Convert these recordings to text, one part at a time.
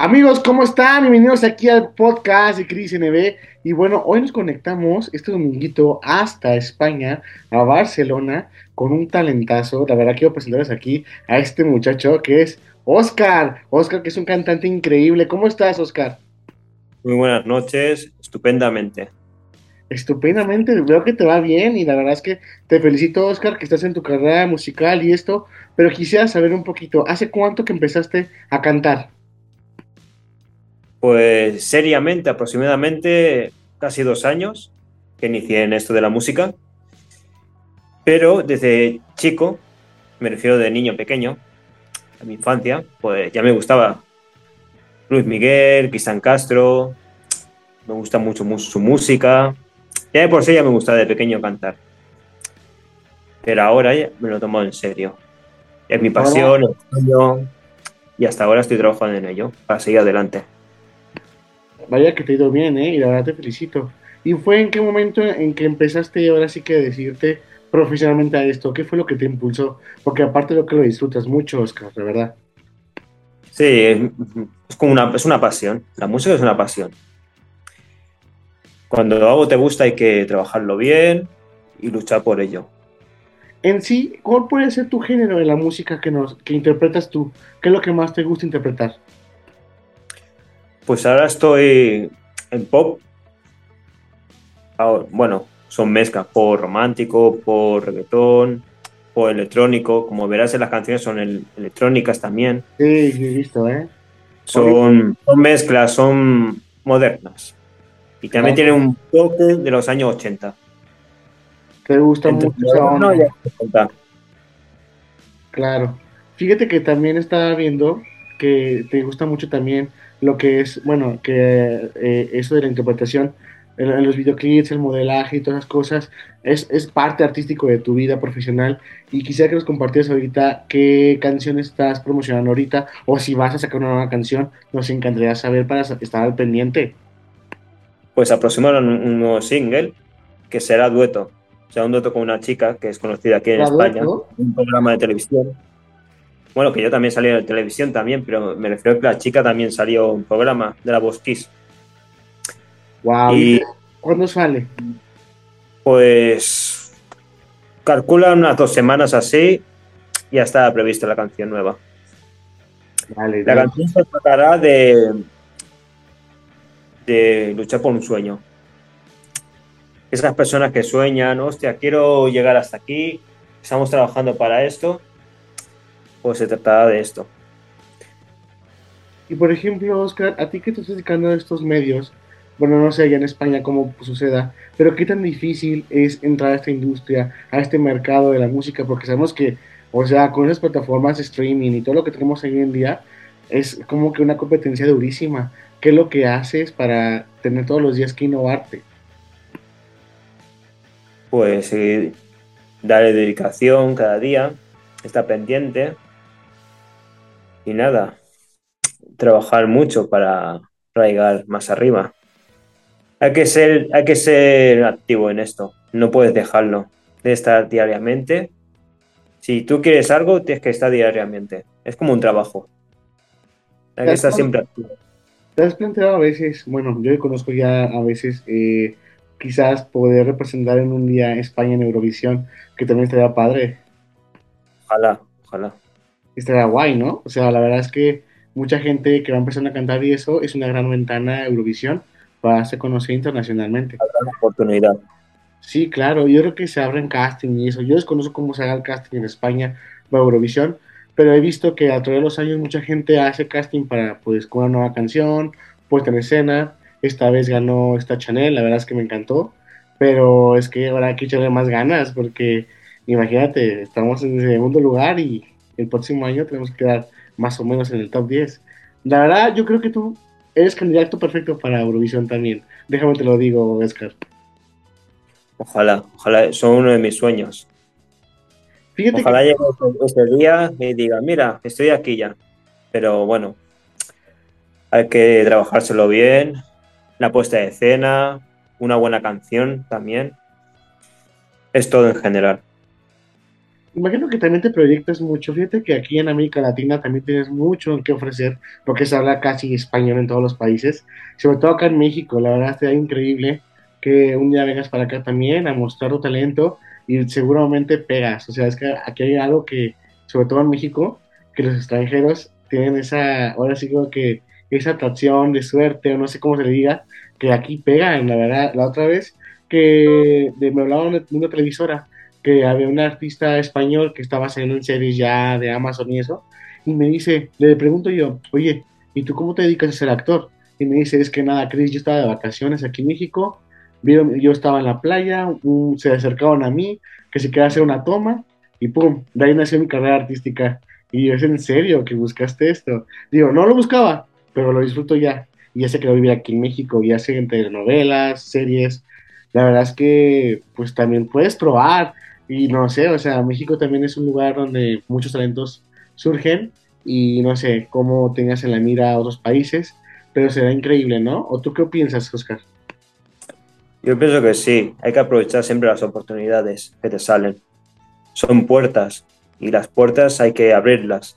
Amigos, ¿cómo están? Bienvenidos aquí al podcast de Cris NB. Y bueno, hoy nos conectamos este dominguito hasta España, a Barcelona, con un talentazo. La verdad quiero presentarles aquí a este muchacho que es Oscar. Oscar, que es un cantante increíble. ¿Cómo estás, Oscar? Muy buenas noches, estupendamente. Estupendamente, veo que te va bien y la verdad es que te felicito, Oscar, que estás en tu carrera musical y esto, pero quisiera saber un poquito, ¿hace cuánto que empezaste a cantar? Pues seriamente, aproximadamente casi dos años que inicié en esto de la música, pero desde chico, me refiero de niño pequeño, a mi infancia, pues ya me gustaba Luis Miguel, Cristian Castro, me gusta mucho su música, ya de por sí ya me gustaba de pequeño cantar. Pero ahora ya me lo he tomado en serio. Es mi pasión, y hasta ahora estoy trabajando en ello para seguir adelante. Vaya que te ha ido bien, ¿eh? Y la verdad te felicito. ¿Y fue en qué momento en que empezaste ahora sí que a decirte profesionalmente a esto? ¿Qué fue lo que te impulsó? Porque aparte de lo que lo disfrutas mucho, Oscar, de verdad. Sí, es, como una, es una pasión. La música es una pasión. Cuando algo te gusta hay que trabajarlo bien y luchar por ello. En sí, ¿cuál puede ser tu género de la música que, nos, que interpretas tú? ¿Qué es lo que más te gusta interpretar? Pues ahora estoy en pop. bueno, son mezclas por romántico, por reggaetón, por electrónico. Como verás en las canciones son electrónicas también. Sí, he visto, ¿eh? Son, son mezclas, son modernas. Y también tiene un toque de los años 80. Te gusta mucho esa onda. Claro. Fíjate que también estaba viendo que te gusta mucho también lo que es, bueno, que eh, eso de la interpretación en, los videoclips, el modelaje y todas esas cosas, es, es, parte artístico de tu vida profesional. Y quisiera que nos compartieras ahorita qué canción estás promocionando ahorita, o si vas a sacar una nueva canción, nos encantaría saber para estar al pendiente pues aproximaron un, nuevo single que será dueto. O sea, un dueto con una chica que es conocida aquí en España, un programa de televisión. Bueno, que yo también salí en televisión también, pero me refiero a que la chica también salió un programa de la Bosquis. Wow. Y, ¿Cuándo sale? Pues calcula unas dos semanas así y ya está prevista la canción nueva. Vale, la canción se tratará de, de luchar por un sueño. Esas personas que sueñan, hostia, quiero llegar hasta aquí, estamos trabajando para esto, pues se trata de esto. Y por ejemplo, Oscar, a ti que te estás dedicando a estos medios, bueno, no sé allá en España cómo suceda, pero qué tan difícil es entrar a esta industria, a este mercado de la música, porque sabemos que, o sea, con esas plataformas de streaming y todo lo que tenemos hoy en día, es como que una competencia durísima. ¿Qué es lo que haces para tener todos los días que innovarte? Pues eh, darle dedicación cada día, estar pendiente y nada, trabajar mucho para llegar más arriba. Hay que ser, hay que ser activo en esto, no puedes dejarlo, de estar diariamente. Si tú quieres algo, tienes que estar diariamente. Es como un trabajo. Hay que estar siempre activo. ¿Te has planteado a veces, bueno, yo conozco ya a veces, eh, quizás poder representar en un día España en Eurovisión, que también estaría padre? Ojalá, ojalá. Estaría guay, ¿no? O sea, la verdad es que mucha gente que va empezando a cantar y eso es una gran ventana a Eurovisión para ser conocida internacionalmente. Una oportunidad. Sí, claro, yo creo que se abren casting y eso. Yo desconozco cómo se haga el casting en España para Eurovisión, pero he visto que a través de los años mucha gente hace casting para, pues, con una nueva canción, puesta en escena. Esta vez ganó esta Chanel, la verdad es que me encantó, pero es que ahora hay que echarle más ganas, porque imagínate, estamos en el segundo lugar y el próximo año tenemos que quedar más o menos en el top 10. La verdad, yo creo que tú eres candidato perfecto para Eurovisión también. Déjame te lo digo, Oscar. Ojalá, ojalá, son uno de mis sueños. Ojalá llegue ese día y diga, mira, estoy aquí ya. Pero bueno, hay que trabajárselo bien, la puesta de escena, una buena canción también. Es todo en general. Imagino que también te proyectas mucho. Fíjate que aquí en América Latina también tienes mucho en qué ofrecer, porque se habla casi español en todos los países, sobre todo acá en México. La verdad, está increíble que un día vengas para acá también a mostrar tu talento y seguramente pegas. O sea, es que aquí hay algo que, sobre todo en México, que los extranjeros tienen esa, ahora sí creo que esa atracción de suerte, o no sé cómo se le diga, que aquí pegan, la verdad. La otra vez que me hablaban de una televisora que había un artista español que estaba saliendo en series ya de Amazon y eso, y me dice, le pregunto yo, oye, ¿y tú cómo te dedicas a ser actor? Y me dice, es que nada, Chris, yo estaba de vacaciones aquí en México, yo estaba en la playa, se acercaron a mí, que se quería hacer una toma, y pum, de ahí nació mi carrera artística. Y ¿es en serio que buscaste esto? Digo, no lo buscaba, pero lo disfruto ya. Y ya sé que lo vivir aquí en México, ya sé entre novelas, series. La verdad es que, pues también puedes probar. Y no sé, o sea, México también es un lugar donde muchos talentos surgen. Y no sé cómo tengas en la mira a otros países, pero será increíble, ¿no? ¿O tú qué piensas, Oscar? Yo pienso que sí, hay que aprovechar siempre las oportunidades que te salen. Son puertas y las puertas hay que abrirlas.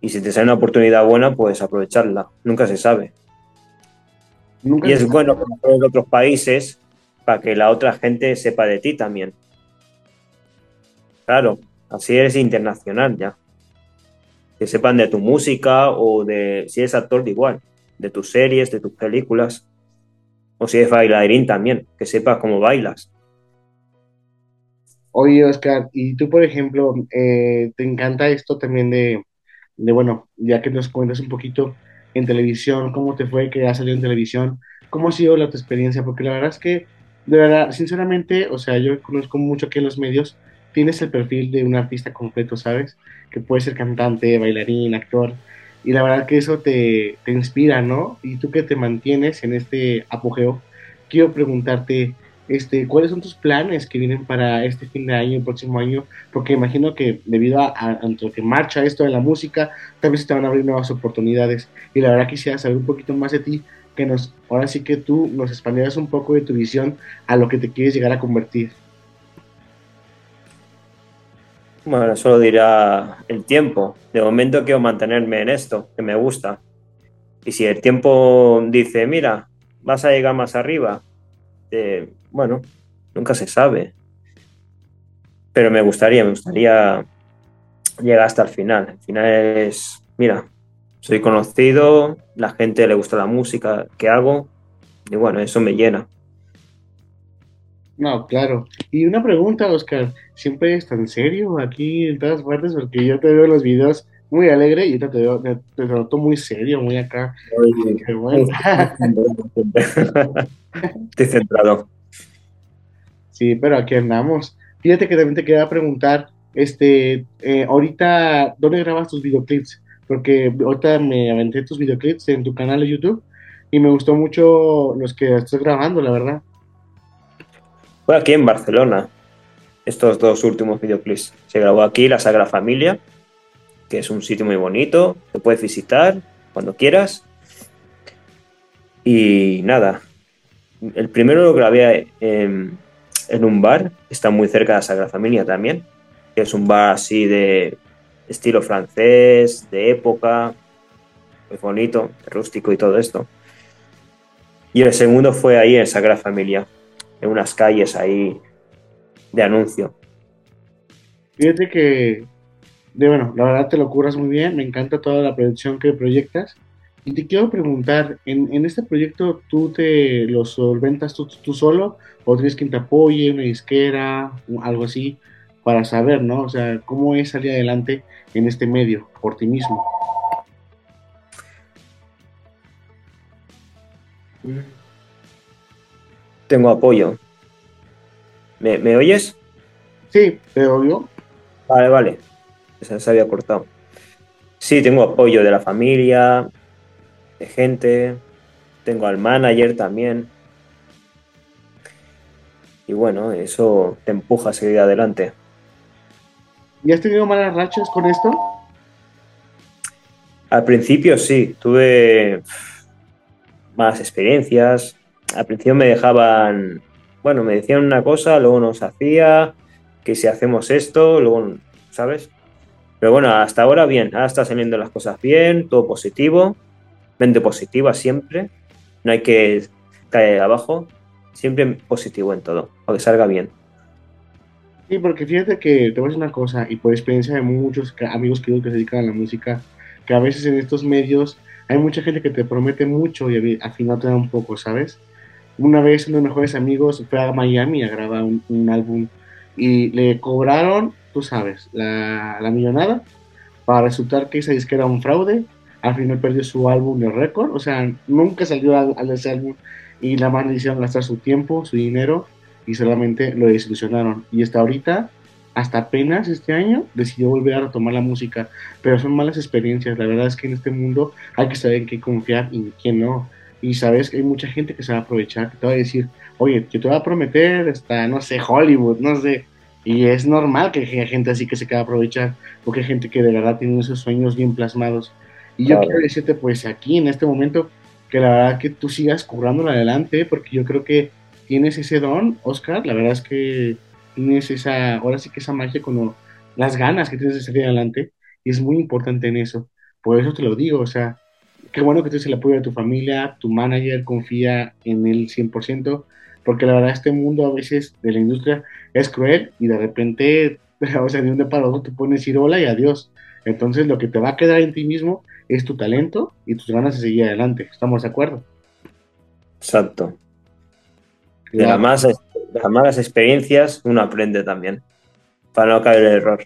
Y si te sale una oportunidad buena, pues aprovecharla. Nunca se sabe. y es bueno conocer otros países para que la otra gente sepa de ti también. Claro, así eres internacional ya. Que sepan de tu música o de si eres actor de igual, de tus series, de tus películas. O si eres bailarín también, que sepas cómo bailas. Oye, Oscar, y tú, por ejemplo, eh, ¿te encanta esto también de, de, bueno, ya que nos cuentas un poquito en televisión, cómo te fue que has salido en televisión? ¿Cómo ha sido la tu experiencia? Porque la verdad es que, de verdad, sinceramente, o sea, yo conozco mucho aquí en los medios, tienes el perfil de un artista completo, ¿sabes? Que puede ser cantante, bailarín, actor, y la verdad que eso te, te inspira, ¿no? Y tú que te mantienes en este apogeo, quiero preguntarte, este, ¿cuáles son tus planes que vienen para este fin de año, el próximo año? Porque imagino que debido a, a, que marcha esto de la música, tal vez te van a abrir nuevas oportunidades. Y la verdad quisiera saber un poquito más de ti, que nos, ahora sí que tú nos expandieras un poco de tu visión a lo que te quieres llegar a convertir. Bueno, solo dirá el tiempo. De momento quiero mantenerme en esto, que me gusta. Y si el tiempo dice, mira, vas a llegar más arriba, eh, bueno, nunca se sabe. Pero me gustaría, me gustaría llegar hasta el final. El final es, mira, soy conocido, la gente le gusta la música que hago y bueno, eso me llena. No, claro. Y una pregunta, Oscar, ¿siempre es tan serio aquí en todas partes? Porque yo te veo en los videos muy alegre y yo te, veo, te, te noto muy serio, muy acá. Qué bueno. Estoy centrado. Sí, pero aquí andamos. Fíjate que también te quería preguntar, este, eh, ahorita, ¿dónde grabas tus videoclips? Porque ahorita me aventé tus videoclips en tu canal de YouTube y me gustó mucho los que estás grabando, la verdad. Fue aquí en Barcelona, estos dos últimos videoclips. Se grabó aquí la Sagrada Familia, que es un sitio muy bonito, te puedes visitar cuando quieras. Y nada, el primero lo grabé en, un bar, está muy cerca de la Sagrada Familia también, que es un bar así de estilo francés, de época, muy bonito, rústico y todo esto. Y el segundo fue ahí en Sagrada Familia, en unas calles ahí de anuncio. Fíjate que, bueno, la verdad te lo curas muy bien, me encanta toda la producción que proyectas. Y te quiero preguntar, ¿en, en este proyecto tú te lo solventas tú, tú, solo o tienes quien te apoye, una disquera, algo así, para saber, ¿no? O sea, ¿cómo es salir adelante en este medio por ti mismo? Tengo apoyo. ¿Me, ¿me oyes? Sí, te oigo. Vale, vale. Se había cortado. Sí, tengo apoyo de la familia, de gente. Tengo al manager también. Y bueno, eso te empuja a seguir adelante. ¿Y has tenido malas rachas con esto? Al principio sí, tuve malas experiencias. Al principio me dejaban, bueno, me decían una cosa, luego no se hacía, que si hacemos esto, luego, ¿sabes? Pero bueno, hasta ahora bien, ahora están saliendo las cosas bien, todo positivo, mente positiva siempre, no hay que caer abajo, siempre positivo en todo, para que salga bien. Sí, porque fíjate que te voy a decir una cosa, y por experiencia de muchos amigos que se dedican a la música, que a veces en estos medios hay mucha gente que te promete mucho y al final te da un poco, ¿sabes? Una vez uno de mis mejores amigos fue a Miami a grabar un, álbum y le cobraron, tú sabes, la, la, millonada para resultar que esa disquera era un fraude. Al final perdió su álbum de récord, o sea, nunca salió al, al ese álbum y la más le hicieron gastar su tiempo, su dinero y solamente lo desilusionaron. Y hasta ahorita, hasta apenas este año, decidió volver a retomar la música. Pero son malas experiencias. La verdad es que en este mundo hay que saber en qué confiar y en quién no. Y sabes que hay mucha gente que se va a aprovechar, que te va a decir, oye, yo te voy a prometer hasta, no sé, Hollywood, no sé. Y es normal que haya gente así que se quede a aprovechar, porque hay gente que de verdad tiene esos sueños bien plasmados. Y yo quiero decirte, pues aquí en este momento, que la verdad que tú sigas currándolo adelante, porque yo creo que tienes ese don, Oscar, la verdad es que tienes esa, ahora sí que esa magia con las ganas que tienes de salir adelante, y es muy importante en eso. Por eso te lo digo, o sea, qué bueno que tienes el apoyo de tu familia, tu manager confía en él 100%, porque la verdad este mundo a veces de la industria es cruel y de repente, o sea, de un día para otro te pones decir hola y adiós. Entonces lo que te va a quedar en ti mismo es tu talento y tus ganas de seguir adelante. ¿Estamos de acuerdo? Exacto. De, las malas, experiencias uno aprende también, para no caer en el error.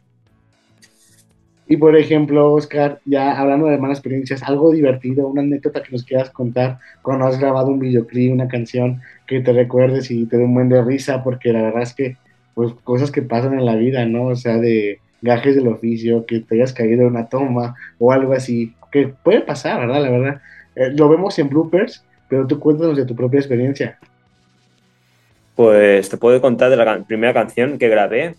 Y por ejemplo, Oscar, ya hablando de malas experiencias, algo divertido, una anécdota que nos quieras contar cuando has grabado un videoclip, una canción que te recuerdes y te dé un buen de risa, porque la verdad es que, pues, cosas que pasan en la vida, ¿no? O sea, de gajes del oficio, que te hayas caído en una toma o algo así, que puede pasar, ¿verdad? La verdad. Eh, lo vemos en bloopers, pero tú cuéntanos de tu propia experiencia. Pues te puedo contar de la primera canción que grabé.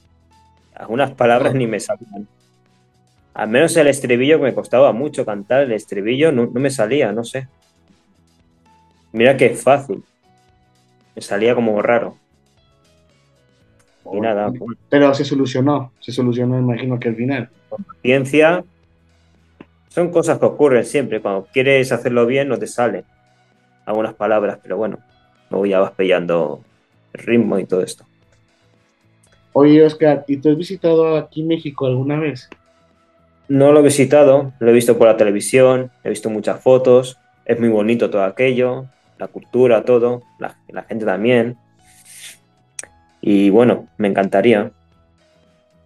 Algunas palabras ni me salían. Al menos el estribillo que me costaba mucho cantar, el estribillo no, me salía, no sé. Mira que fácil. Me salía como raro. Y nada. Pues. Pero se solucionó, se solucionó, imagino que al final. Con paciencia. Son cosas que ocurren siempre. Cuando quieres hacerlo bien, no te salen algunas palabras, pero bueno, luego ya vas pillando ritmo y todo esto. Oye, Oscar, ¿y tú has visitado aquí México alguna vez? No lo he visitado, lo he visto por la televisión, he visto muchas fotos, es muy bonito todo aquello, la cultura, todo, la, gente también. Y bueno, me encantaría.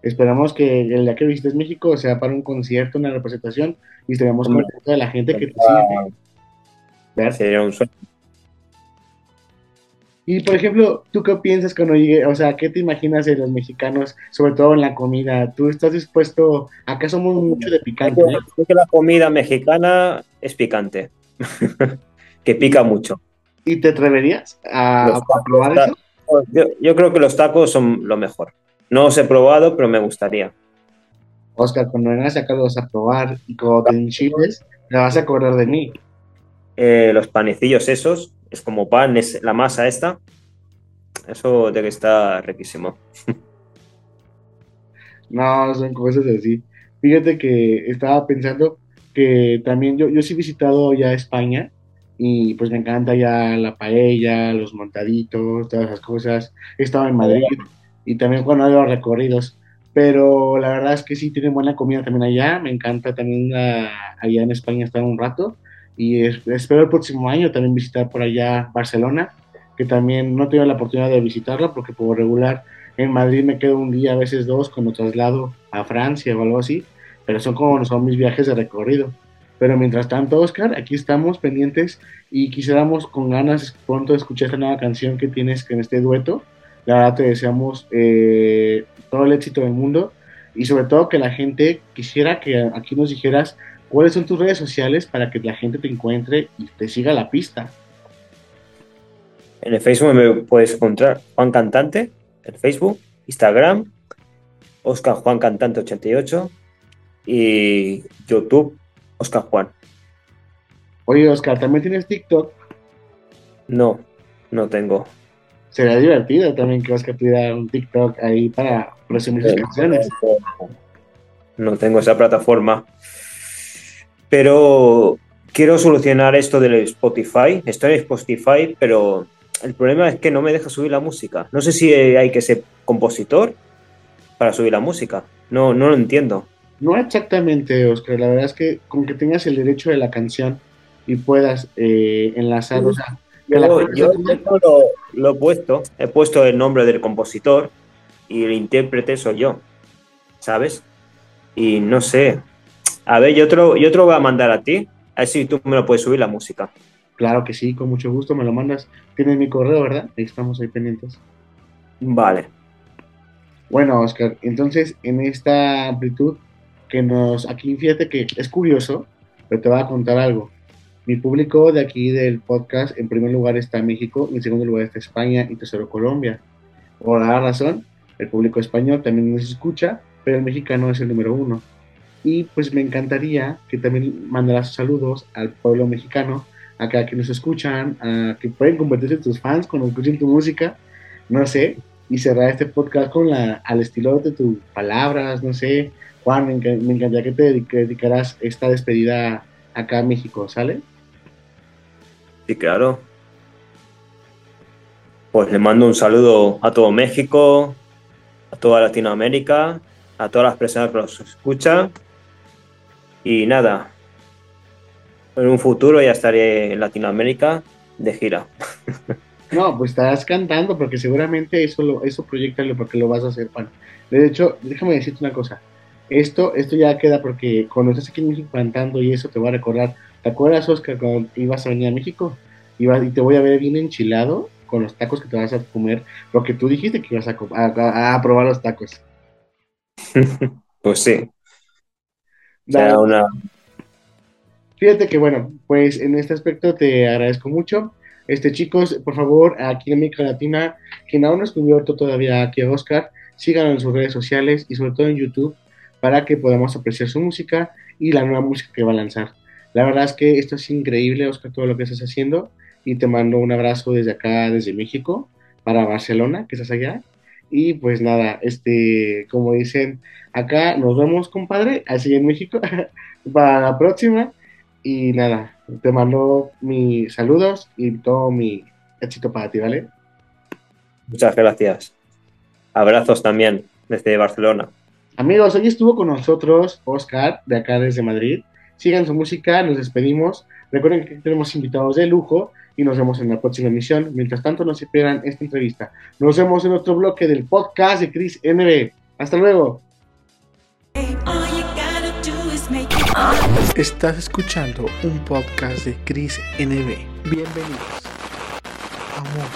Esperamos que el día que visites México sea para un concierto, una representación y estemos con de la gente que te sigue. Sería un sueño. Y por ejemplo, ¿tú qué piensas cuando llegue? O sea, ¿qué te imaginas de los mexicanos, sobre todo en la comida? ¿Tú estás dispuesto? Acá somos mucho de picante. Creo que la comida mexicana es picante, que pica mucho. ¿Y te atreverías a, probar eso? Yo, creo que los tacos son lo mejor. No los he probado, pero me gustaría. Oscar, cuando vengas acá los a probar y cuando te enchiles, te vas a acordar de mí. Eh, los panecillos esos, es como pan, es la masa esta. Eso de que está riquísimo. no, son cosas así. Fíjate que estaba pensando que también yo, yo sí he visitado ya España y pues me encanta ya la paella, los montaditos, todas esas cosas. He estado en Madrid y también cuando hago recorridos. Pero la verdad es que sí tienen buena comida también allá. Me encanta también allá en España estar un rato y espero el próximo año también visitar por allá Barcelona, que también no tengo la oportunidad de visitarla porque por regular en Madrid me quedo un día, a veces dos, cuando traslado a Francia o algo así, pero son como son mis viajes de recorrido. Pero mientras tanto, Oscar, aquí estamos pendientes y quisiéramos con ganas pronto escuchar esta nueva canción que tienes en este dueto. La verdad te deseamos eh, todo el éxito del mundo y sobre todo que la gente quisiera que aquí nos dijeras ¿Cuáles son tus redes sociales para que la gente te encuentre y te siga la pista? En el Facebook me puedes encontrar Juan Cantante, en Facebook, Instagram, Oscar Juan Cantante 88 y YouTube, Oscar Juan. Oye, Oscar, ¿también tienes TikTok? No, no tengo. Sería divertido también que Oscar tuviera un TikTok ahí para pero sí muchas canciones. No tengo esa plataforma. Pero quiero solucionar esto del Spotify. Estoy en Spotify, pero el problema es que no me deja subir la música. No sé si hay que ser compositor para subir la música. No, no lo entiendo. No exactamente, Oscar. La verdad es que con que tengas el derecho de la canción y puedas eh, enlazar, o sea, que la Yo, canción- yo lo, lo he puesto, he puesto el nombre del compositor y el intérprete soy yo, ¿sabes? Y no sé. A ver, yo te, lo, yo te lo voy a mandar a ti, a ver si tú me lo puedes subir la música. Claro que sí, con mucho gusto me lo mandas. Tienes mi correo, ¿verdad? Ahí estamos ahí pendientes. Vale. Bueno, Oscar, entonces en esta amplitud que nos, aquí fíjate que es curioso, pero te voy a contar algo. Mi público de aquí del podcast, en primer lugar está México, en segundo lugar está España y tercero Colombia. Por la razón, el público español también nos escucha, pero el mexicano es el número uno. Y pues me encantaría que también mandaras saludos al pueblo mexicano, a cada que nos escuchan, a que pueden convertirse en tus fans cuando escuchen tu música, no sé, y cerrar este podcast con la, al estilo de tus palabras, no sé. Juan, me, me encantaría que te dedicaras esta despedida acá a México, ¿sale? Sí, claro. Pues le mando un saludo a todo México, a toda Latinoamérica, a todas las personas que nos escuchan. Y nada, en un futuro ya estaré en Latinoamérica de gira. No, pues estarás cantando porque seguramente eso lo, eso proyectalo porque lo vas a hacer, Juan. De hecho, déjame decirte una cosa. Esto, esto ya queda porque cuando estás aquí en México cantando y eso te va a recordar. ¿Te acuerdas, Oscar, cuando ibas a venir a México? Ibas, y te voy a ver bien enchilado con los tacos que te vas a comer, porque tú dijiste que ibas a, co- a- a- a probar los tacos. Pues sí, Será una, Fíjate que bueno, pues en este aspecto te agradezco mucho. Este chicos, por favor, aquí en América Latina, quien aún no es cubierto todavía aquí a Oscar, síganlo en sus redes sociales y sobre todo en YouTube para que podamos apreciar su música y la nueva música que va a lanzar. La verdad es que esto es increíble, Oscar, todo lo que estás haciendo y te mando un abrazo desde acá, desde México, para Barcelona, que estás allá. Y pues nada, este, como dicen, acá nos vemos, compadre, así en México, para la próxima. Y nada, te mando mis saludos y todo mi éxito para ti, ¿vale? muchas gracias. Abrazos también desde Barcelona. Amigos, hoy estuvo con nosotros Oscar, de acá desde Madrid. Sigan su música, nos despedimos. Recuerden que tenemos invitados de lujo y nos vemos en la próxima emisión. Mientras tanto, no se pierdan esta entrevista. Nos vemos en otro bloque del podcast de Chris NB. Hasta luego. All you gotta do is make it Estás escuchando un podcast de Chris NB. Bienvenidos. Amor.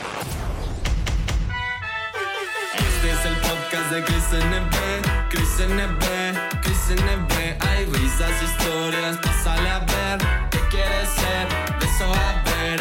Este es el podcast de Chris NB, Chris NB, Chris NB. Hay risas, historias, pásale a ver. ¿Qué quieres ser? De eso a ver.